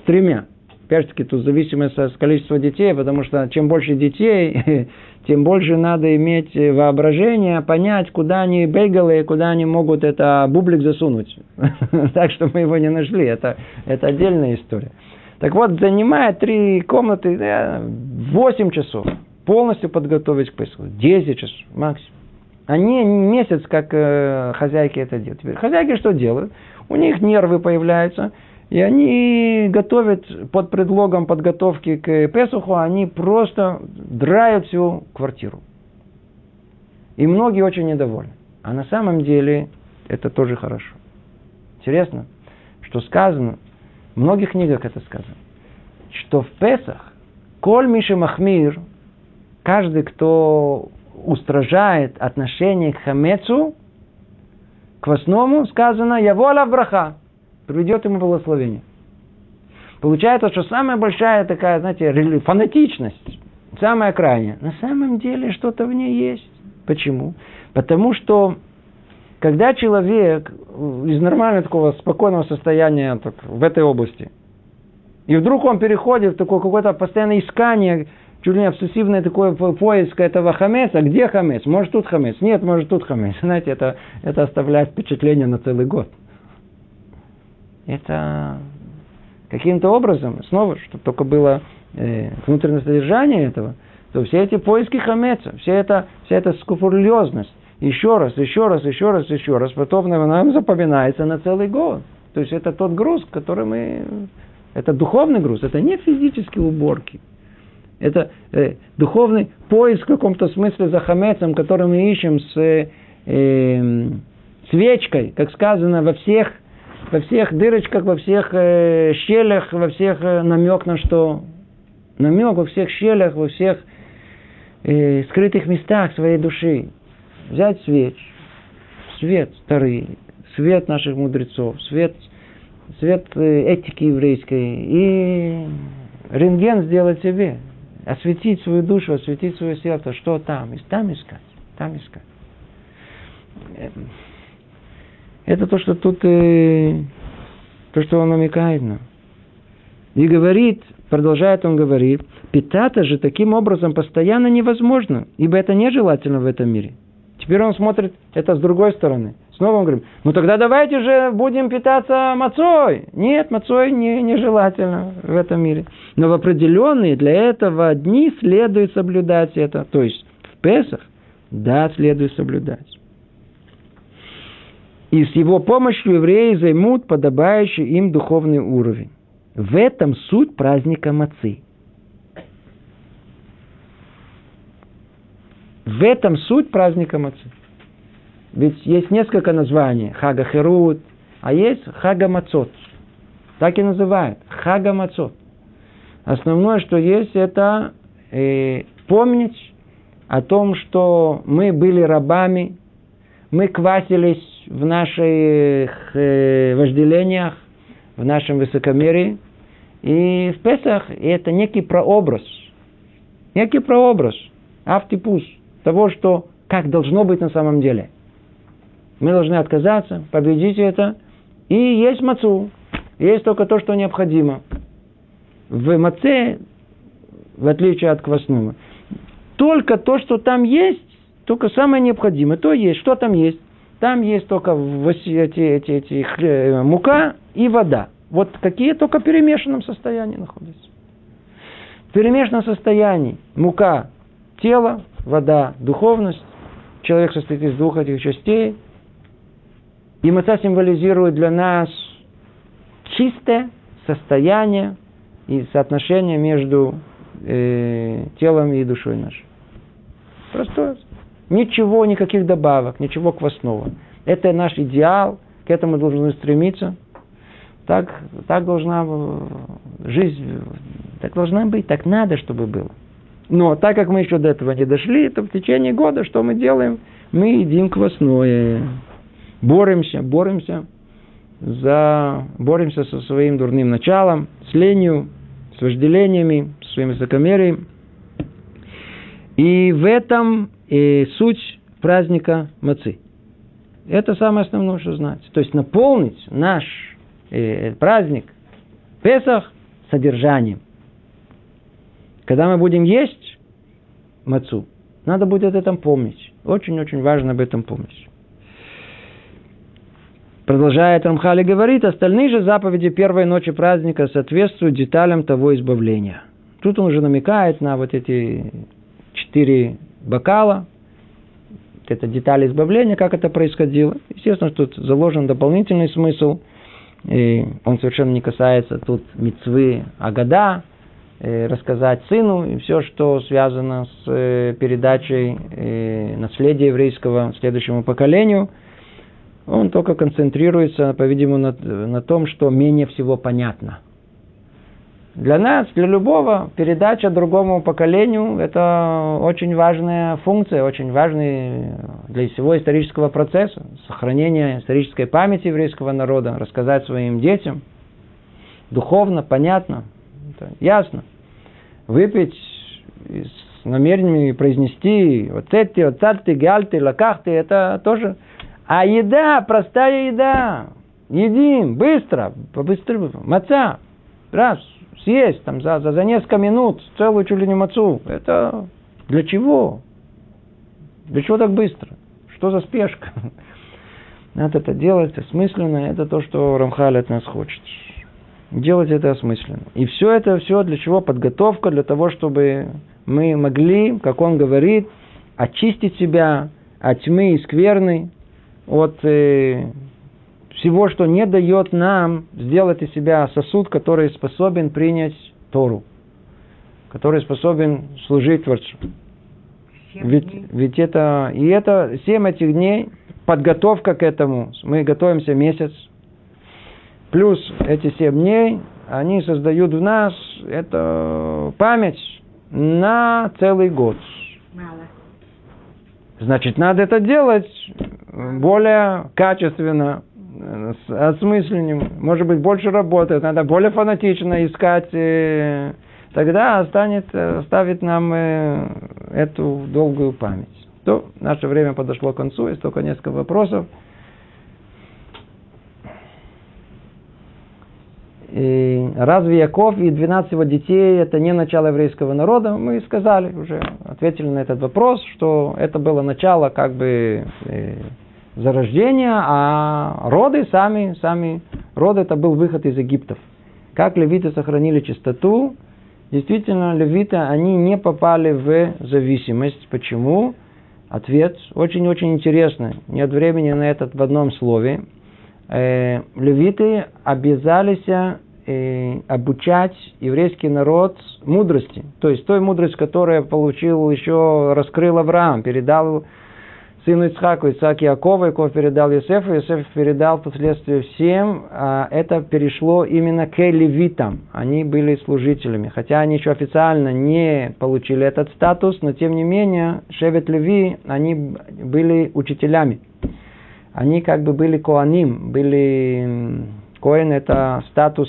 с тремя. Опять же таки, тут зависимость от количества детей, потому что чем больше детей, тем больше надо иметь воображение, понять, куда они бегали, куда они могут это бублик засунуть. так что мы его не нашли. Это, это отдельная история. Так вот, занимает три комнаты 8 часов. Полностью подготовить к Песху. 10 часов максимум. Они месяц, как э, хозяйки это делают. Теперь хозяйки что делают? У них нервы появляются – и они готовят под предлогом подготовки к Песуху, они просто драют всю квартиру. И многие очень недовольны. А на самом деле это тоже хорошо. Интересно, что сказано, в многих книгах это сказано, что в Песах Коль Миши Махмир, каждый, кто устражает отношение к хамецу, к квасному, сказано, я воля браха приведет ему благословение. Получается, что самая большая такая, знаете, фанатичность, самая крайняя, на самом деле что-то в ней есть. Почему? Потому что когда человек из нормального такого спокойного состояния так, в этой области, и вдруг он переходит в такое какое-то постоянное искание, чуть ли не обсессивное такое поиск этого хамеса. Где хамес? Может тут хамес? Нет, может тут хамес. Знаете, это, это оставляет впечатление на целый год это каким-то образом, снова, чтобы только было э, внутреннее содержание этого, то все эти поиски хамеца, вся эта, вся эта скуфурлезность, еще раз, еще раз, еще раз, еще раз, потом нам запоминается на целый год. То есть это тот груз, который мы... Это духовный груз, это не физические уборки. Это э, духовный поиск в каком-то смысле за хамецем, который мы ищем с э, э, свечкой, как сказано во всех во всех дырочках, во всех э, щелях, во всех э, намек на что? Намек во всех щелях, во всех э, скрытых местах своей души. Взять свеч, свет старый, свет наших мудрецов, свет, свет э, этики еврейской и рентген сделать себе, осветить свою душу, осветить свое сердце, что там, и там искать, там искать. Это то, что тут, э, то, что он намекает нам. И говорит, продолжает он говорит, питаться же таким образом постоянно невозможно, ибо это нежелательно в этом мире. Теперь он смотрит это с другой стороны. Снова он говорит, ну тогда давайте же будем питаться мацой. Нет, мацой не, нежелательно в этом мире. Но в определенные для этого дни следует соблюдать это. То есть в Песах, да, следует соблюдать. И с его помощью евреи займут подобающий им духовный уровень. В этом суть праздника Мацы. В этом суть праздника Мацы. Ведь есть несколько названий. Хага Херут, а есть Хага Мацот. Так и называют. Хага Мацот. Основное, что есть, это э, помнить о том, что мы были рабами, мы квасились в наших э, вожделениях, в нашем высокомерии. И в Песах это некий прообраз. Некий прообраз, автипус того, что как должно быть на самом деле. Мы должны отказаться, победить это. И есть мацу. Есть только то, что необходимо. В маце, в отличие от квасного, только то, что там есть, только самое необходимое, то есть. Что там есть? Там есть только эти, эти, эти, хлеб, мука и вода. Вот какие только в перемешанном состоянии находятся. В перемешанном состоянии мука – тело, вода – духовность. Человек состоит из двух этих частей. И маца символизирует для нас чистое состояние и соотношение между э, телом и душой нашей. Простое. Ничего, никаких добавок, ничего квасного. Это наш идеал, к этому должны стремиться. Так, так должна жизнь, так должна быть, так надо, чтобы было. Но так как мы еще до этого не дошли, то в течение года что мы делаем? Мы едим квасное. Боремся, боремся за, боремся со своим дурным началом, с ленью, с вожделениями, с своим высокомерием. И в этом и суть праздника Мацы. Это самое основное, что знать. То есть наполнить наш э, праздник Песах содержанием. Когда мы будем есть мацу, надо будет об этом помнить. Очень-очень важно об этом помнить. Продолжает Рамхали говорит, остальные же заповеди первой ночи праздника соответствуют деталям того избавления. Тут он уже намекает на вот эти четыре бокала, это детали избавления, как это происходило. Естественно, что тут заложен дополнительный смысл, и он совершенно не касается тут мецвы Агада, э, рассказать сыну и все, что связано с э, передачей э, наследия еврейского следующему поколению. Он только концентрируется, по-видимому, на, на том, что менее всего понятно – для нас, для любого, передача другому поколению – это очень важная функция, очень важный для всего исторического процесса, сохранение исторической памяти еврейского народа, рассказать своим детям, духовно, понятно, ясно. Выпить с намерениями произнести вот эти, вот царты, гальты, лакахты, это тоже. А еда, простая еда, едим, быстро, побыстрее, маца, раз, съесть там, за, за, за несколько минут целую чуть не мацу. Это для чего? Для чего так быстро? Что за спешка? Надо это делать осмысленно. Это то, что Рамхаль от нас хочет. Делать это осмысленно. И все это все для чего? Подготовка для того, чтобы мы могли, как он говорит, очистить себя от тьмы и скверны, от э, всего, что не дает нам сделать из себя сосуд, который способен принять Тору, который способен служить Творцу. Ведь, ведь это, и это семь этих дней, подготовка к этому, мы готовимся месяц, плюс эти семь дней, они создают в нас это память на целый год. Мало. Значит, надо это делать более качественно, с осмыслением, может быть, больше работает, надо более фанатично искать, э, тогда останет, оставит нам э, эту долгую память. То наше время подошло к концу, есть только несколько вопросов. И разве Яков и 12 его детей это не начало еврейского народа? Мы сказали уже, ответили на этот вопрос, что это было начало как бы э, зарождения, а роды сами, сами, роды это был выход из Египтов. Как левиты сохранили чистоту, действительно, левиты, они не попали в зависимость. Почему? Ответ очень-очень интересный. Нет времени на этот в одном слове. Э, левиты обязались э, обучать еврейский народ мудрости. То есть той мудрости, которую получил еще, раскрыл Авраам, передал сыну Ицхаку, Ицхак Якова, Яков передал Иосифу, Иосиф передал впоследствии всем, а это перешло именно к левитам. Они были служителями. Хотя они еще официально не получили этот статус, но тем не менее, Шевет Леви, они были учителями. Они как бы были коаним, были... Коэн это статус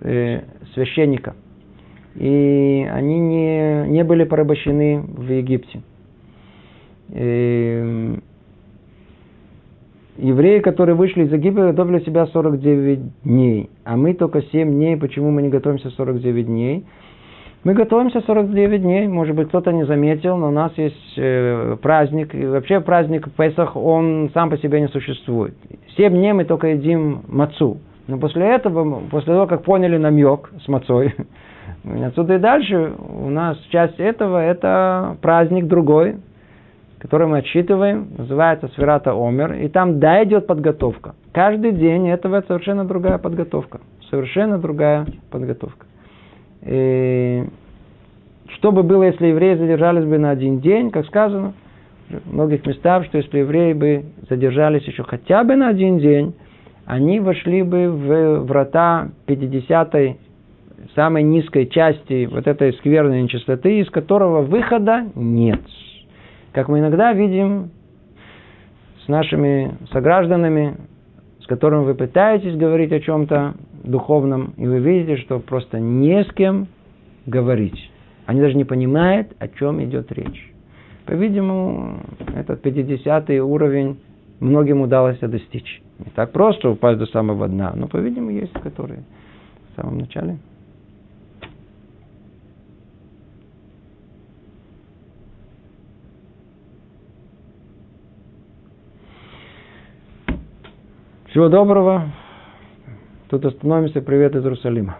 э, священника. И они не, не были порабощены в Египте. Эм, евреи, которые вышли из Египта, готовили себя 49 дней. А мы только 7 дней. Почему мы не готовимся 49 дней? Мы готовимся 49 дней. Может быть, кто-то не заметил, но у нас есть э, праздник. И вообще праздник Песах, он сам по себе не существует. 7 дней мы только едим мацу. Но после этого, после того, как поняли намек с мацой, отсюда и дальше у нас часть этого это праздник другой, который мы отсчитываем, называется Сферата Омер, и там да идет подготовка. Каждый день этого совершенно другая подготовка. Совершенно другая подготовка. И что бы было, если евреи задержались бы на один день, как сказано в многих местах, что если евреи бы задержались еще хотя бы на один день, они вошли бы в врата 50-й, самой низкой части вот этой скверной нечистоты, из которого выхода нет. Как мы иногда видим с нашими согражданами, с которыми вы пытаетесь говорить о чем-то духовном, и вы видите, что просто не с кем говорить. Они даже не понимают, о чем идет речь. По-видимому, этот 50 уровень многим удалось достичь. Не так просто упасть до самого дна, но, по-видимому, есть которые в самом начале. Всего доброго. Тут остановимся. Привет из Иерусалима.